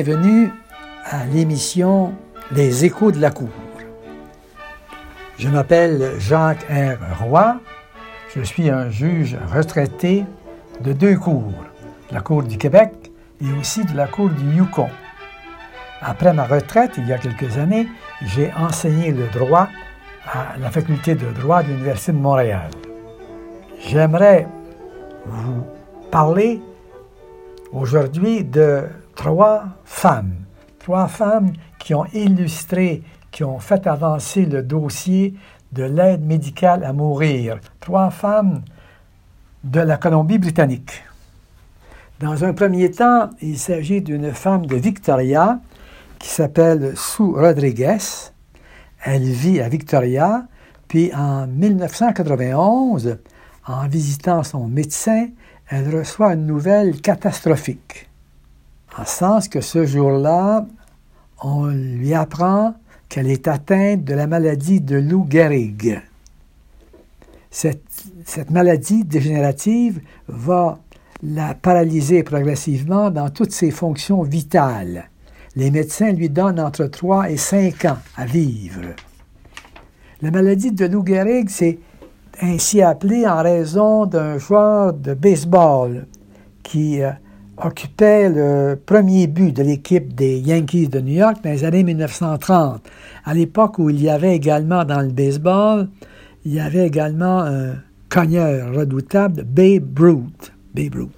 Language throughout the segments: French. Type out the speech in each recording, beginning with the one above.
Bienvenue à l'émission Les échos de la cour. Je m'appelle Jacques R. Roy. Je suis un juge retraité de deux cours, la Cour du Québec et aussi de la Cour du Yukon. Après ma retraite, il y a quelques années, j'ai enseigné le droit à la faculté de droit de l'Université de Montréal. J'aimerais vous parler aujourd'hui de trois femmes, trois femmes qui ont illustré, qui ont fait avancer le dossier de l'aide médicale à mourir, trois femmes de la Colombie-Britannique. Dans un premier temps, il s'agit d'une femme de Victoria qui s'appelle Sue Rodriguez. Elle vit à Victoria, puis en 1991, en visitant son médecin, elle reçoit une nouvelle catastrophique en sens que ce jour-là, on lui apprend qu'elle est atteinte de la maladie de Lou Gehrig. Cette, maladie dégénérative va la paralyser progressivement dans toutes ses fonctions vitales. Les médecins lui donnent entre 3 et 5 ans à vivre. La maladie de Lou Gehrig, c'est ainsi appelé en raison d'un joueur de baseball qui euh, occupait le premier but de l'équipe des Yankees de New York dans les années 1930, à l'époque où il y avait également dans le baseball, il y avait également un cogneur redoutable, Babe Ruth. Babe Ruth.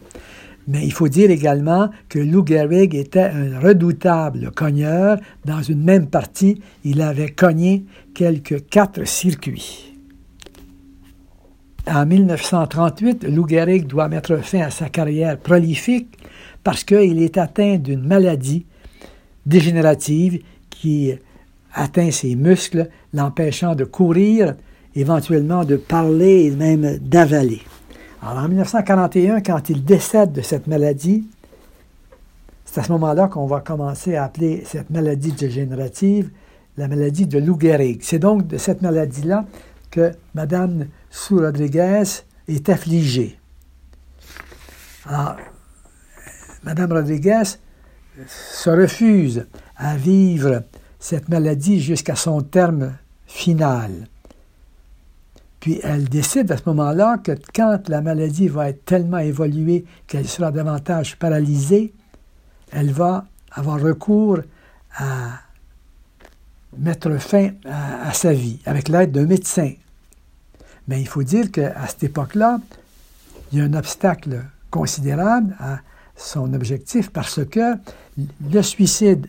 Mais il faut dire également que Lou Gehrig était un redoutable cogneur. Dans une même partie, il avait cogné quelques quatre circuits. En 1938, Lou Gehrig doit mettre fin à sa carrière prolifique parce qu'il est atteint d'une maladie dégénérative qui atteint ses muscles, l'empêchant de courir, éventuellement de parler et même d'avaler. Alors en 1941, quand il décède de cette maladie, c'est à ce moment-là qu'on va commencer à appeler cette maladie dégénérative la maladie de Lou Gehrig. C'est donc de cette maladie-là que Mme Sue Rodriguez est affligée. Alors, Mme Rodriguez se refuse à vivre cette maladie jusqu'à son terme final. Puis elle décide à ce moment-là que quand la maladie va être tellement évoluée qu'elle sera davantage paralysée, elle va avoir recours à mettre fin à, sa vie avec l'aide d'un médecin. Mais il faut dire qu'à cette époque-là, il y a un obstacle considérable à son objectif parce que le suicide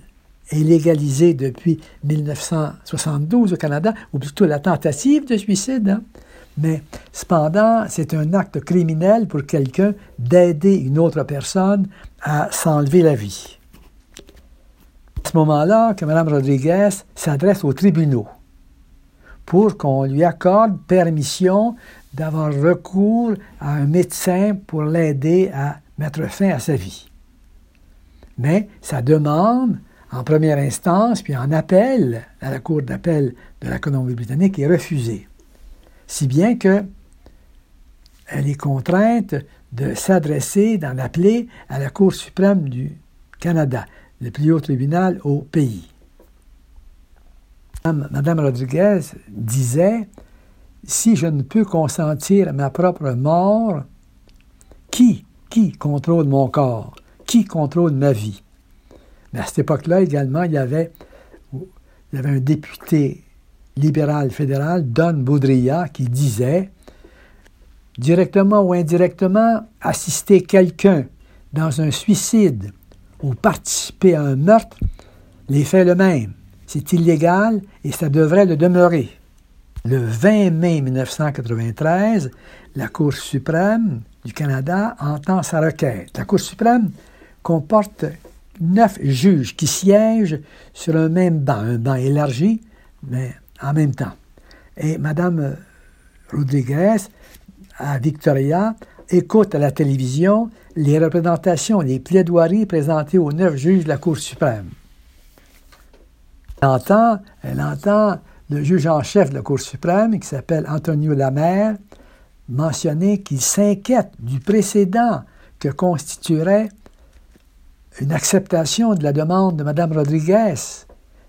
est légalisé depuis 1972 au Canada, ou plutôt la tentative de suicide. Hein. Mais cependant, c'est un acte criminel pour quelqu'un d'aider une autre personne à s'enlever la vie. À ce moment-là, que Mme Rodriguez s'adresse aux tribunaux pour qu'on lui accorde permission d'avoir recours à un médecin pour l'aider à mettre fin à sa vie. Mais sa demande, en première instance, puis en appel à la Cour d'appel de la Colombie-Britannique, est refusée. Si bien que elle est contrainte de s'adresser, d'en appeler à la Cour suprême du Canada, le plus haut tribunal au pays. Madame Rodriguez disait Si je ne peux consentir à ma propre mort, qui qui contrôle mon corps? Qui contrôle ma vie? Mais à cette époque-là également, il y, avait, il y avait un député libéral fédéral, Don Boudria, qui disait directement ou indirectement, assister quelqu'un dans un suicide ou participer à un meurtre, l'effet est le même. C'est illégal et ça devrait le demeurer. Le 20 mai 1993, la Cour suprême du Canada entend sa requête. La Cour suprême comporte neuf juges qui siègent sur un même banc, un banc élargi, mais en même temps. Et Mme Rodriguez, à Victoria, écoute à la télévision les représentations, les plaidoiries présentées aux neuf juges de la Cour suprême. Elle entend, elle entend le juge en chef de la Cour suprême, qui s'appelle Antonio Lamère, mentionner qu'il s'inquiète du précédent que constituerait une acceptation de la demande de Mme Rodriguez,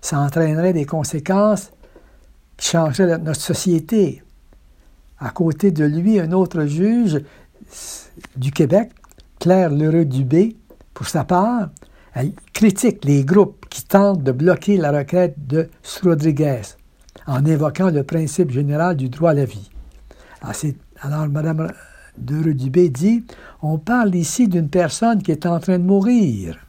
ça entraînerait des conséquences qui changeraient notre société. À côté de lui, un autre juge du Québec, Claire Lheureux-Dubé, pour sa part, elle critique les groupes qui tentent de bloquer la requête de Rodriguez en invoquant le principe général du droit à la vie. Alors, Mme Lheureux-Dubé dit On parle ici d'une personne qui est en train de mourir.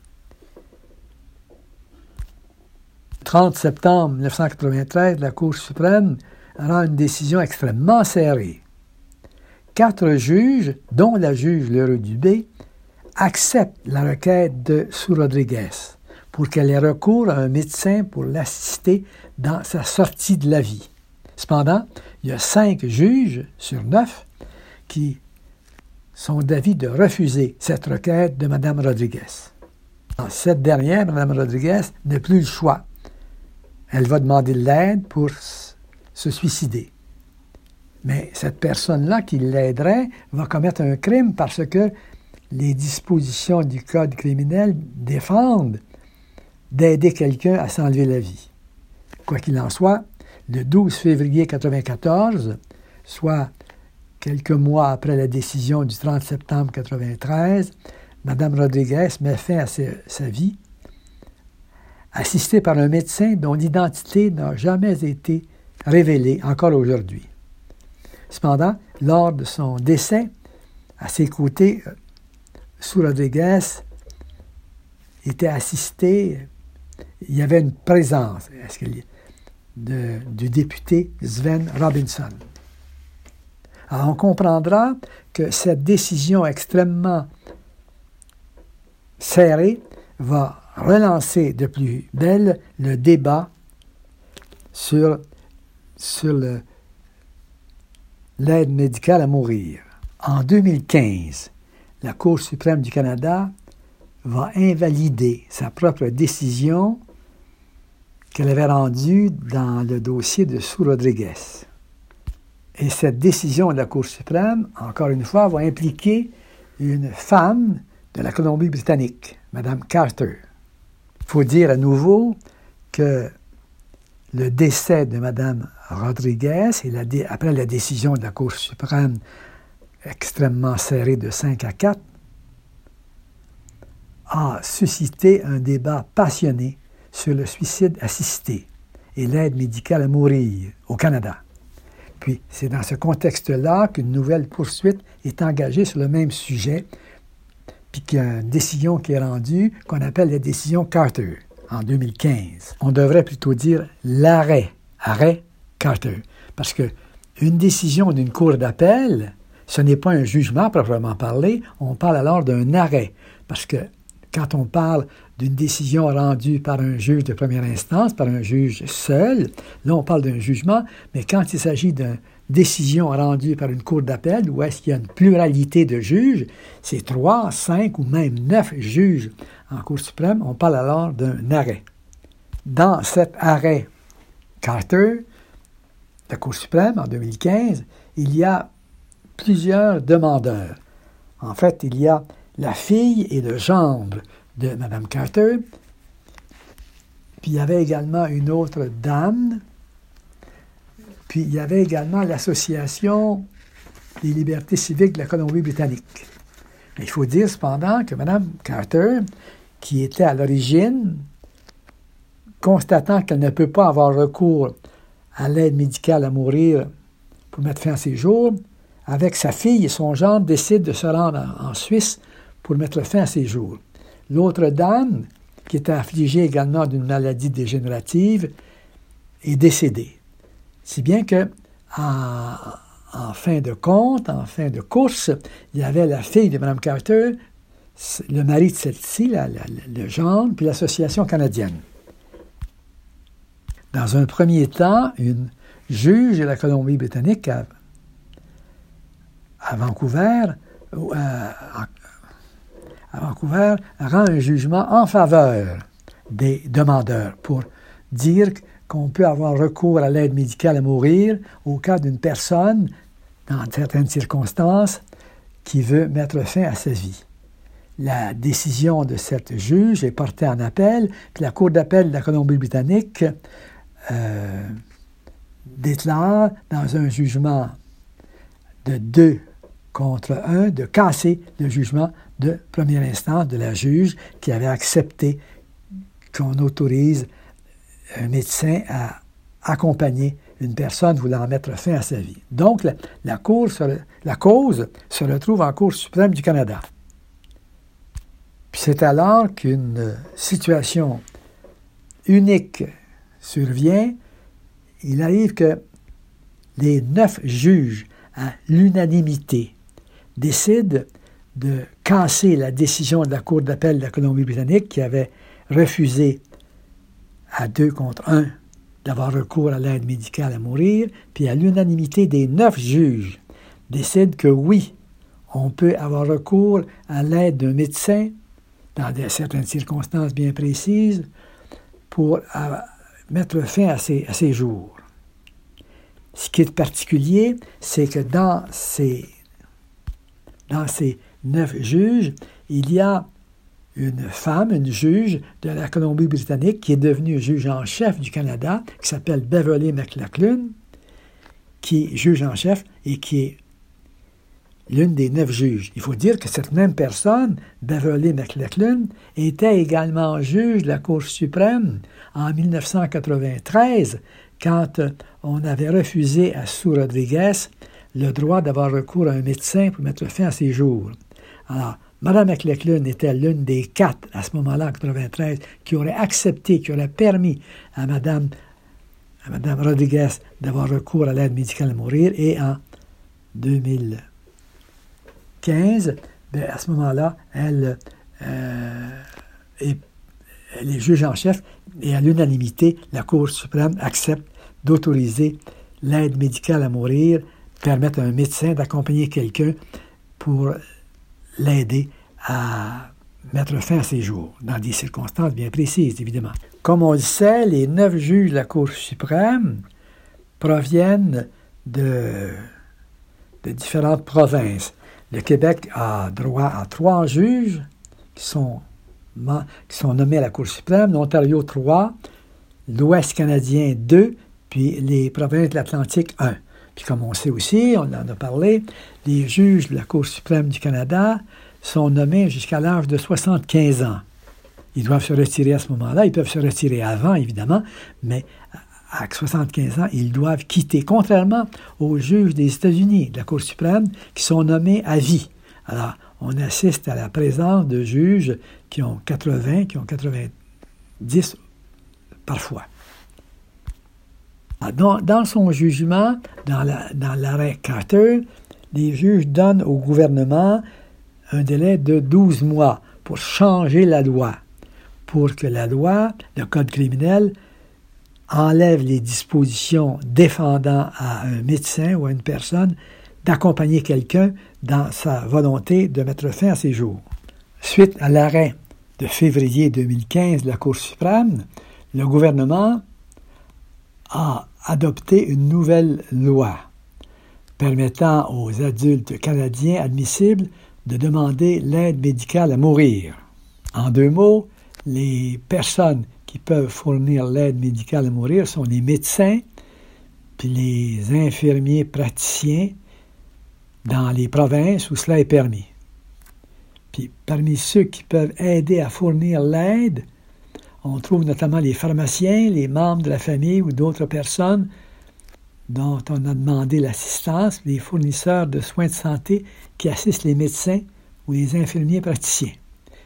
30 septembre 1993, la Cour suprême rend une décision extrêmement serrée. Quatre juges, dont la juge Leroux Dubé, acceptent la requête de Sou Rodriguez pour qu'elle ait recours à un médecin pour l'assister dans sa sortie de la vie. Cependant, il y a cinq juges sur neuf qui sont d'avis de refuser cette requête de Mme Rodriguez. Cette dernière, Mme Rodriguez, n'a plus le choix. Elle va demander de l'aide pour se suicider. Mais cette personne-là qui l'aiderait va commettre un crime parce que les dispositions du Code criminel défendent d'aider quelqu'un à s'enlever la vie. Quoi qu'il en soit, le 12 février 1994, soit quelques mois après la décision du 30 septembre 1993, Mme Rodriguez met fin à sa vie, assistée par un médecin dont l'identité n'a jamais été révélée encore aujourd'hui. Cependant, lors de son décès, à ses côtés, Sou Rodriguez était assisté, il y avait une présence de, du député Sven Robinson. Alors on comprendra que cette décision extrêmement serrée va relancer de plus belle le débat sur le, l'aide médicale à mourir. En 2015, la Cour suprême du Canada va invalider sa propre décision qu'elle avait rendue dans le dossier de Sou Rodriguez. Et cette décision de la Cour suprême, encore une fois, va impliquer une femme de la Colombie-Britannique, Mme Carter. Il faut dire à nouveau que le décès de Mme Rodriguez, après la décision de la Cour suprême extrêmement serrée de 5 à 4, a suscité un débat passionné sur le suicide assisté et l'aide médicale à mourir au Canada. Puis c'est dans ce contexte-là qu'une nouvelle poursuite est engagée sur le même sujet, puis qu'il décision qui est rendue qu'on appelle la décision Carter en 2015. On devrait plutôt dire l'arrêt, arrêt Carter, parce que une décision d'une cour d'appel, ce n'est pas un jugement proprement parlé, on parle alors d'un arrêt, parce que quand on parle d'une décision rendue par un juge de première instance, par un juge seul, là on parle d'un jugement, mais quand il s'agit d'une décision rendue par une cour d'appel, où est-ce qu'il y a une pluralité de juges, c'est trois, cinq ou même neuf juges en Cour suprême, on parle alors d'un arrêt. Dans cet arrêt Carter, la Cour suprême en 2015, il y a plusieurs demandeurs. En fait, il y a la fille et le gendre de Mme Carter, puis il y avait également une autre dame, puis il y avait également l'Association des libertés civiques de la Colombie-Britannique. Il faut dire cependant que Mme Carter, qui était à l'origine, constatant qu'elle ne peut pas avoir recours à l'aide médicale à mourir pour mettre fin à ses jours, avec sa fille et son gendre, décide de se rendre en, Suisse pour mettre fin à ses jours. L'autre dame, qui était affligée également d'une maladie dégénérative, est décédée. Si bien que, en, fin de compte, en fin de course, il y avait la fille de Mme Carter, le mari de celle-ci, le gendre, puis l'Association canadienne. Dans un premier temps, une juge de la Colombie-Britannique à, Vancouver, Vancouver rend un jugement en faveur des demandeurs pour dire qu'on peut avoir recours à l'aide médicale à mourir au cas d'une personne, dans certaines circonstances, qui veut mettre fin à sa vie. la décision de cette juge est portée en appel, puis la Cour d'appel de la Colombie-Britannique euh, déclare dans un jugement de deux contre un de casser le jugement de première instance de la juge qui avait accepté qu'on autorise un médecin à accompagner une personne voulant mettre fin à sa vie. Donc, la, la cause se retrouve en Cour suprême du Canada. Puis c'est alors qu'une situation unique survient. Il arrive que les neuf juges, à l'unanimité, décident de casser la décision de la Cour d'appel de la Colombie-Britannique qui avait refusé à deux contre un d'avoir recours à l'aide médicale à mourir, puis à l'unanimité des neuf juges, décide que oui, on peut avoir recours à l'aide d'un médecin dans certaines circonstances bien précises pour mettre fin à ces, à ces jours. Ce qui est particulier, c'est que dans ces, dans ces neuf juges, il y a une femme, une juge de la Colombie-Britannique qui est devenue juge en chef du Canada, qui s'appelle Beverly McLachlan, qui est juge en chef et qui est l'une des neuf juges. Il faut dire que cette même personne, Beverly McLachlan, était également juge de la Cour suprême en 1993, quand on avait refusé à Sue Rodriguez le droit d'avoir recours à un médecin pour mettre fin à ses jours. Alors, Mme McLachlan était l'une des quatre, à ce moment-là, en 1993, qui aurait accepté, qui aurait permis à Mme, à Mme Rodriguez d'avoir recours à l'aide médicale à mourir. Et en 2015, ben, à ce moment-là, elle, euh, est, elle est juge en chef et à l'unanimité, la Cour suprême accepte d'autoriser l'aide médicale à mourir, permettre à un médecin d'accompagner quelqu'un pour l'aider à mettre fin à ses jours, dans des circonstances bien précises, évidemment. Comme on le sait, les neuf juges de la Cour suprême proviennent de différentes provinces. Le Québec a droit à trois juges qui sont, nommés à la Cour suprême, l'Ontario trois, l'Ouest canadien deux, puis les provinces de l'Atlantique un. Puis comme on sait aussi, on en a parlé, les juges de la Cour suprême du Canada sont nommés jusqu'à l'âge de 75 ans. Ils doivent se retirer à ce moment-là. Ils peuvent se retirer avant, évidemment, mais à 75 ans, ils doivent quitter, contrairement aux juges des États-Unis, de la Cour suprême, qui sont nommés à vie. Alors, on assiste à la présence de juges qui ont 80, qui ont 90 parfois. Dans, son jugement, dans l'arrêt Carter, les juges donnent au gouvernement un délai de 12 mois pour changer la loi, pour que la loi, le Code criminel, enlève les dispositions défendant à un médecin ou à une personne d'accompagner quelqu'un dans sa volonté de mettre fin à ses jours. Suite à l'arrêt de février 2015 de la Cour suprême, le gouvernement a adopté une nouvelle loi permettant aux adultes canadiens admissibles de demander l'aide médicale à mourir. En deux mots, les personnes qui peuvent fournir l'aide médicale à mourir sont les médecins puis les infirmiers praticiens dans les provinces où cela est permis. Puis parmi ceux qui peuvent aider à fournir l'aide, on trouve notamment les pharmaciens, les membres de la famille ou d'autres personnes dont on a demandé l'assistance, les fournisseurs de soins de santé qui assistent les médecins ou les infirmiers praticiens.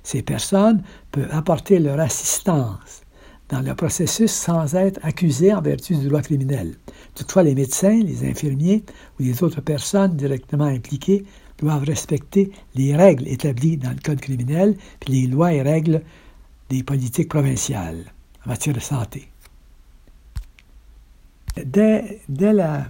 Ces personnes peuvent apporter leur assistance dans le processus sans être accusées en vertu du droit criminel. Toutefois, les médecins, les infirmiers ou les autres personnes directement impliquées doivent respecter les règles établies dans le Code criminel, puis les lois et règles des politiques provinciales en matière de santé. Dès, la,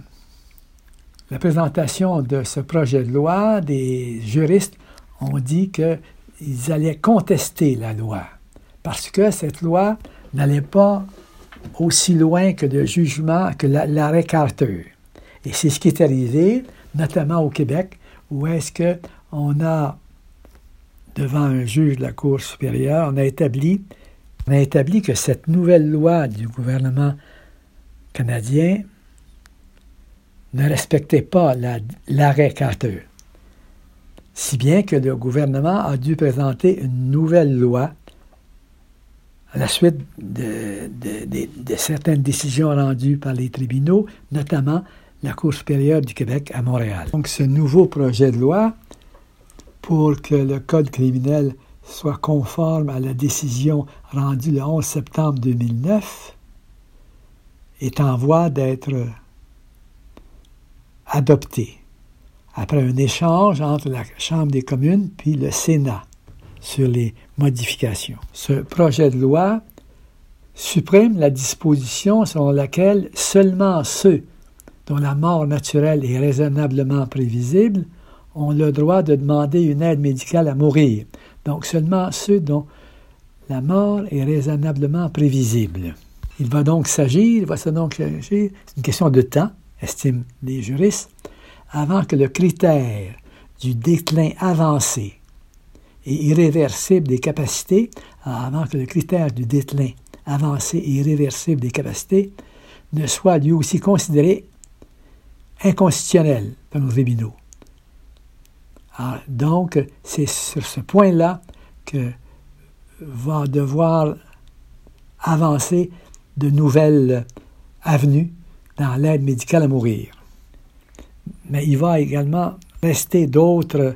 la, présentation de ce projet de loi, des juristes ont dit qu'ils allaient contester la loi parce que cette loi n'allait pas aussi loin que le jugement, que l'arrêt Carter. Et c'est ce qui est arrivé, notamment au Québec, où est-ce qu'on a devant un juge de la Cour supérieure, on a établi, on a établi que cette nouvelle loi du gouvernement canadien ne respectait pas l'arrêt Carter. Si bien que le gouvernement a dû présenter une nouvelle loi à la suite de, certaines décisions rendues par les tribunaux, notamment la Cour supérieure du Québec à Montréal. Donc ce nouveau projet de loi, pour que le Code criminel soit conforme à la décision rendue le 11 septembre 2009, est en voie d'être adopté après un échange entre la Chambre des communes puis le Sénat sur les modifications. Ce projet de loi supprime la disposition selon laquelle seulement ceux dont la mort naturelle est raisonnablement prévisible ont le droit de demander une aide médicale à mourir. Donc seulement ceux dont la mort est raisonnablement prévisible. Il va donc s'agir, va donc c'est une question de temps, estiment les juristes, avant que le critère du déclin avancé et irréversible des capacités, avant que le critère du déclin avancé et irréversible des capacités ne soit lui aussi considéré inconstitutionnel par nos tribunaux. donc, c'est sur ce point-là que va devoir avancer de nouvelles avenues dans l'aide médicale à mourir. Mais il va également rester d'autres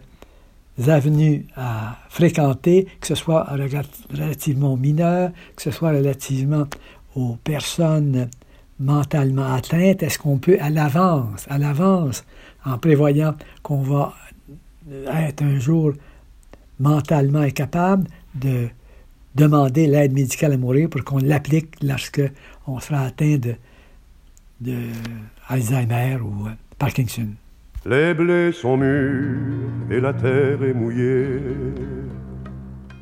avenues à fréquenter, que ce soit relativement mineures, que ce soit relativement aux personnes mentalement atteintes. Est-ce qu'on peut à l'avance, à l'avance, en prévoyant qu'on va être un jour mentalement incapable de demander l'aide médicale à mourir pour qu'on l'applique lorsque on sera atteint de de ou Parkinson? Les blés sont mûrs et la terre est mouillée.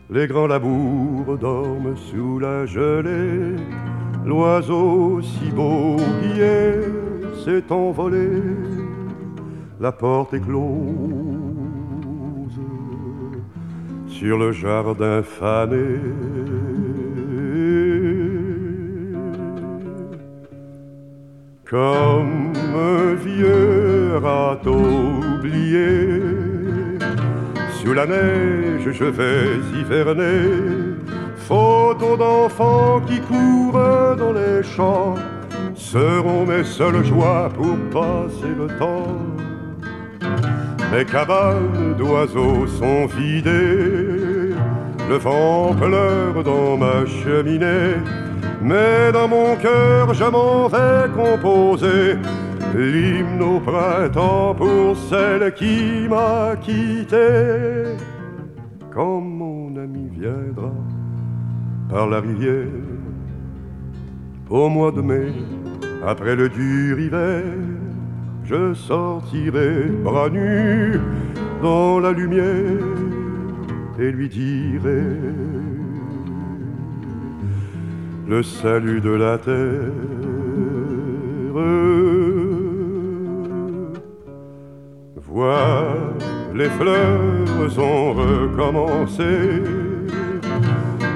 Les grands labours dorment sous la gelée. L'oiseau si beau qui s'est envolé. La porte est close sur le jardin fané. Comme un vieux râteau oublié. Sous la neige, je vais hiverner. Photos d'enfants qui courent dans les champs seront mes seules joies pour passer le temps. Mes cabanes d'oiseaux sont vidées, le vent pleure dans ma cheminée mais dans mon cœur je m'en vais composer l'hymne au printemps pour celle qui m'a quitté. Quand mon ami viendra par la rivière, au mois de mai, après le dur hiver, je sortirai bras nus dans la lumière et lui dirai le salut de la terre. Vois, les fleurs ont recommencé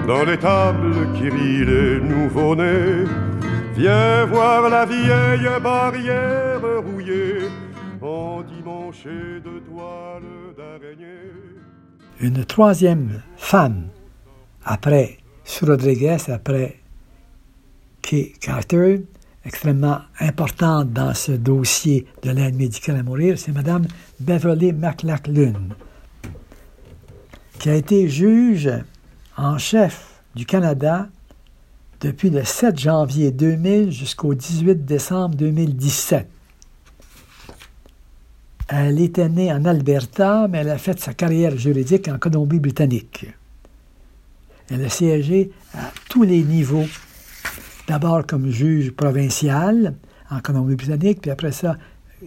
dans les tables qui rient les nouveaux-nés. Viens voir la vieille barrière rouillée, endimanchée de toiles d'araignée. Une troisième femme, après sur Rodriguez, après Carter, extrêmement importante dans ce dossier de l'aide médicale à mourir, c'est Mme Beverly McLachlan, qui a été juge en chef du Canada depuis le 7 janvier 2000 jusqu'au 18 décembre 2017. Elle était née en Alberta, mais elle a fait sa carrière juridique en Colombie-Britannique. Elle a siégé à tous les niveaux d'abord comme juge provincial en Colombie-Britannique, puis après ça,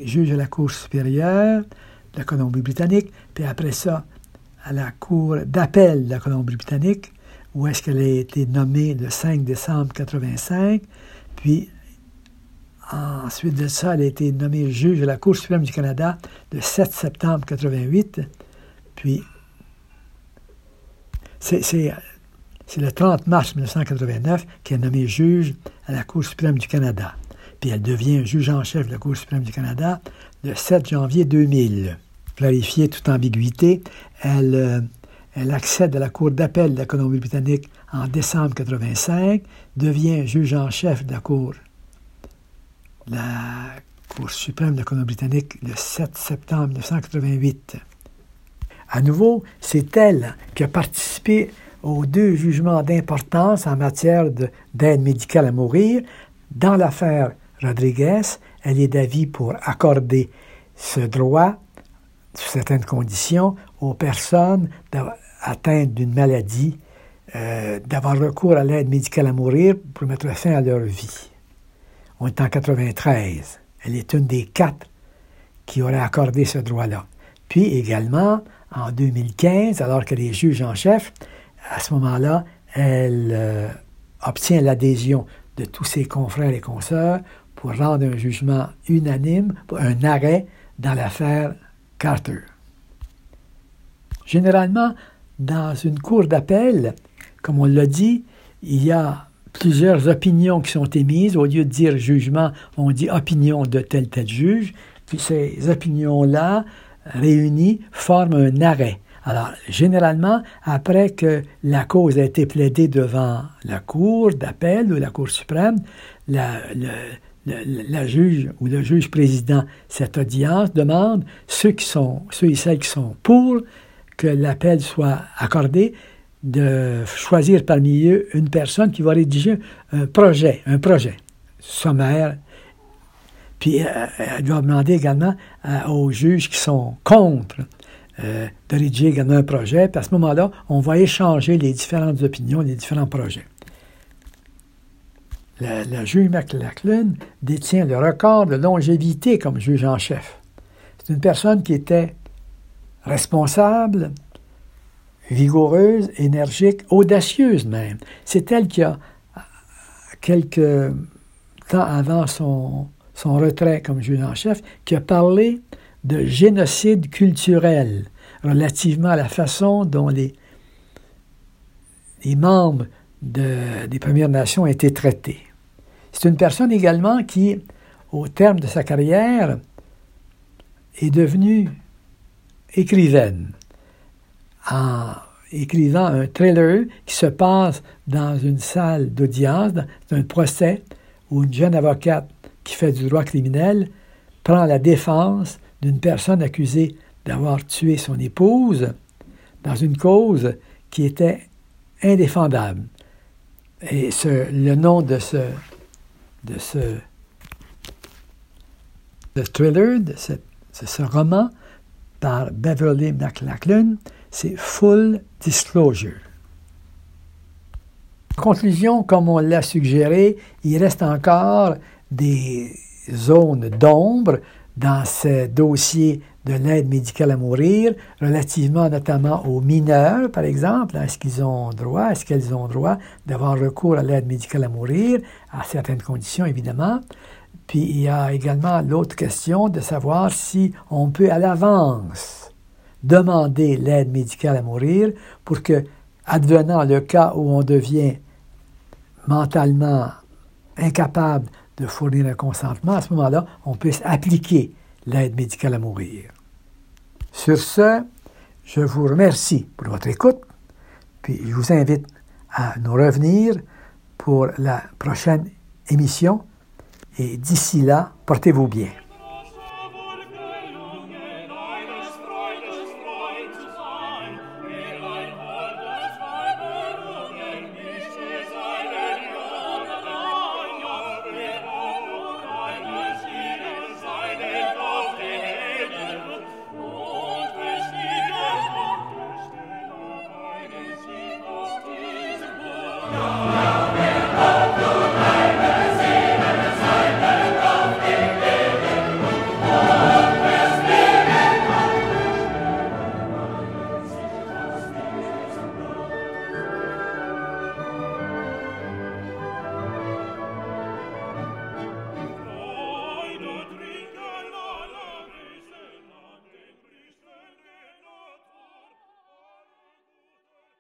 juge à la Cour supérieure de la Colombie-Britannique, puis après ça, à la Cour d'appel de la Colombie-Britannique, où est-ce qu'elle a été nommée le 5 décembre 1985, puis ensuite de ça, elle a été nommée juge à la Cour suprême du Canada le 7 septembre 1988, puis c'est le 30 mars 1989 qu'elle est nommée juge à la Cour suprême du Canada. Puis elle devient juge en chef de la Cour suprême du Canada le 7 janvier 2000. Clarifier toute ambiguïté, elle, euh, elle accède à la Cour d'appel de la Colombie-Britannique en décembre 1985, devient juge en chef de la Cour, la Cour suprême de la Colombie-Britannique le 7 septembre 1988. À nouveau, c'est elle qui a participé aux deux jugements d'importance en matière d'aide médicale à mourir. Dans l'affaire Rodriguez, elle est d'avis pour accorder ce droit, sous certaines conditions, aux personnes atteintes d'une maladie euh, d'avoir recours à l'aide médicale à mourir pour mettre fin à leur vie. On est en 93. Elle est une des quatre qui aurait accordé ce droit-là. Puis également, en 2015, alors qu'elle est juge en chef, à ce moment-là, elle euh, obtient l'adhésion de tous ses confrères et consoeurs pour rendre un jugement unanime, un arrêt dans l'affaire Carter. Généralement, dans une cour d'appel, comme on l'a dit, il y a plusieurs opinions qui sont émises. Au lieu de dire jugement, on dit opinion de tel tel juge. Puis ces opinions-là, réunies, forment un arrêt. Alors, généralement, après que la cause a été plaidée devant la Cour d'appel ou la Cour suprême, la, la, juge ou le juge président cette audience demande ceux qui sont ceux et celles qui sont pour que l'appel soit accordé de choisir parmi eux une personne qui va rédiger un projet, un projet sommaire. Puis euh, elle doit demander également euh, aux juges qui sont contre euh, de rédiger un projet. Puis à ce moment-là, on va échanger les différentes opinions, les différents projets. Le, juge McLachlan détient le record de longévité comme juge en chef. C'est une personne qui était responsable, vigoureuse, énergique, audacieuse même. C'est elle qui a, quelques temps avant son, son retrait comme juge en chef, qui a parlé de génocide culturel relativement à la façon dont les, membres de, des Premières Nations ont été traités. C'est une personne également qui, au terme de sa carrière, est devenue écrivaine en écrivant un trailer qui se passe dans une salle d'audience, dans un procès où une jeune avocate qui fait du droit criminel prend la défense d'une personne accusée d'avoir tué son épouse dans une cause qui était indéfendable. Et le nom de ce, de ce, thriller, de ce, ce roman par Beverly McLachlan, c'est Full Disclosure. Conclusion, comme on l'a suggéré, il reste encore des zones d'ombre dans ce dossier de l'aide médicale à mourir, relativement notamment aux mineurs, par exemple. Est-ce qu'ils ont droit, est-ce qu'elles ont droit d'avoir recours à l'aide médicale à mourir, à certaines conditions évidemment. Puis il y a également l'autre question de savoir si on peut à l'avance demander l'aide médicale à mourir pour que, advenant le cas où on devient mentalement incapable de fournir un consentement, à ce moment-là, on puisse appliquer l'aide médicale à mourir. Sur ce, je vous remercie pour votre écoute, puis je vous invite à nous revenir pour la prochaine émission, et d'ici là, portez-vous bien.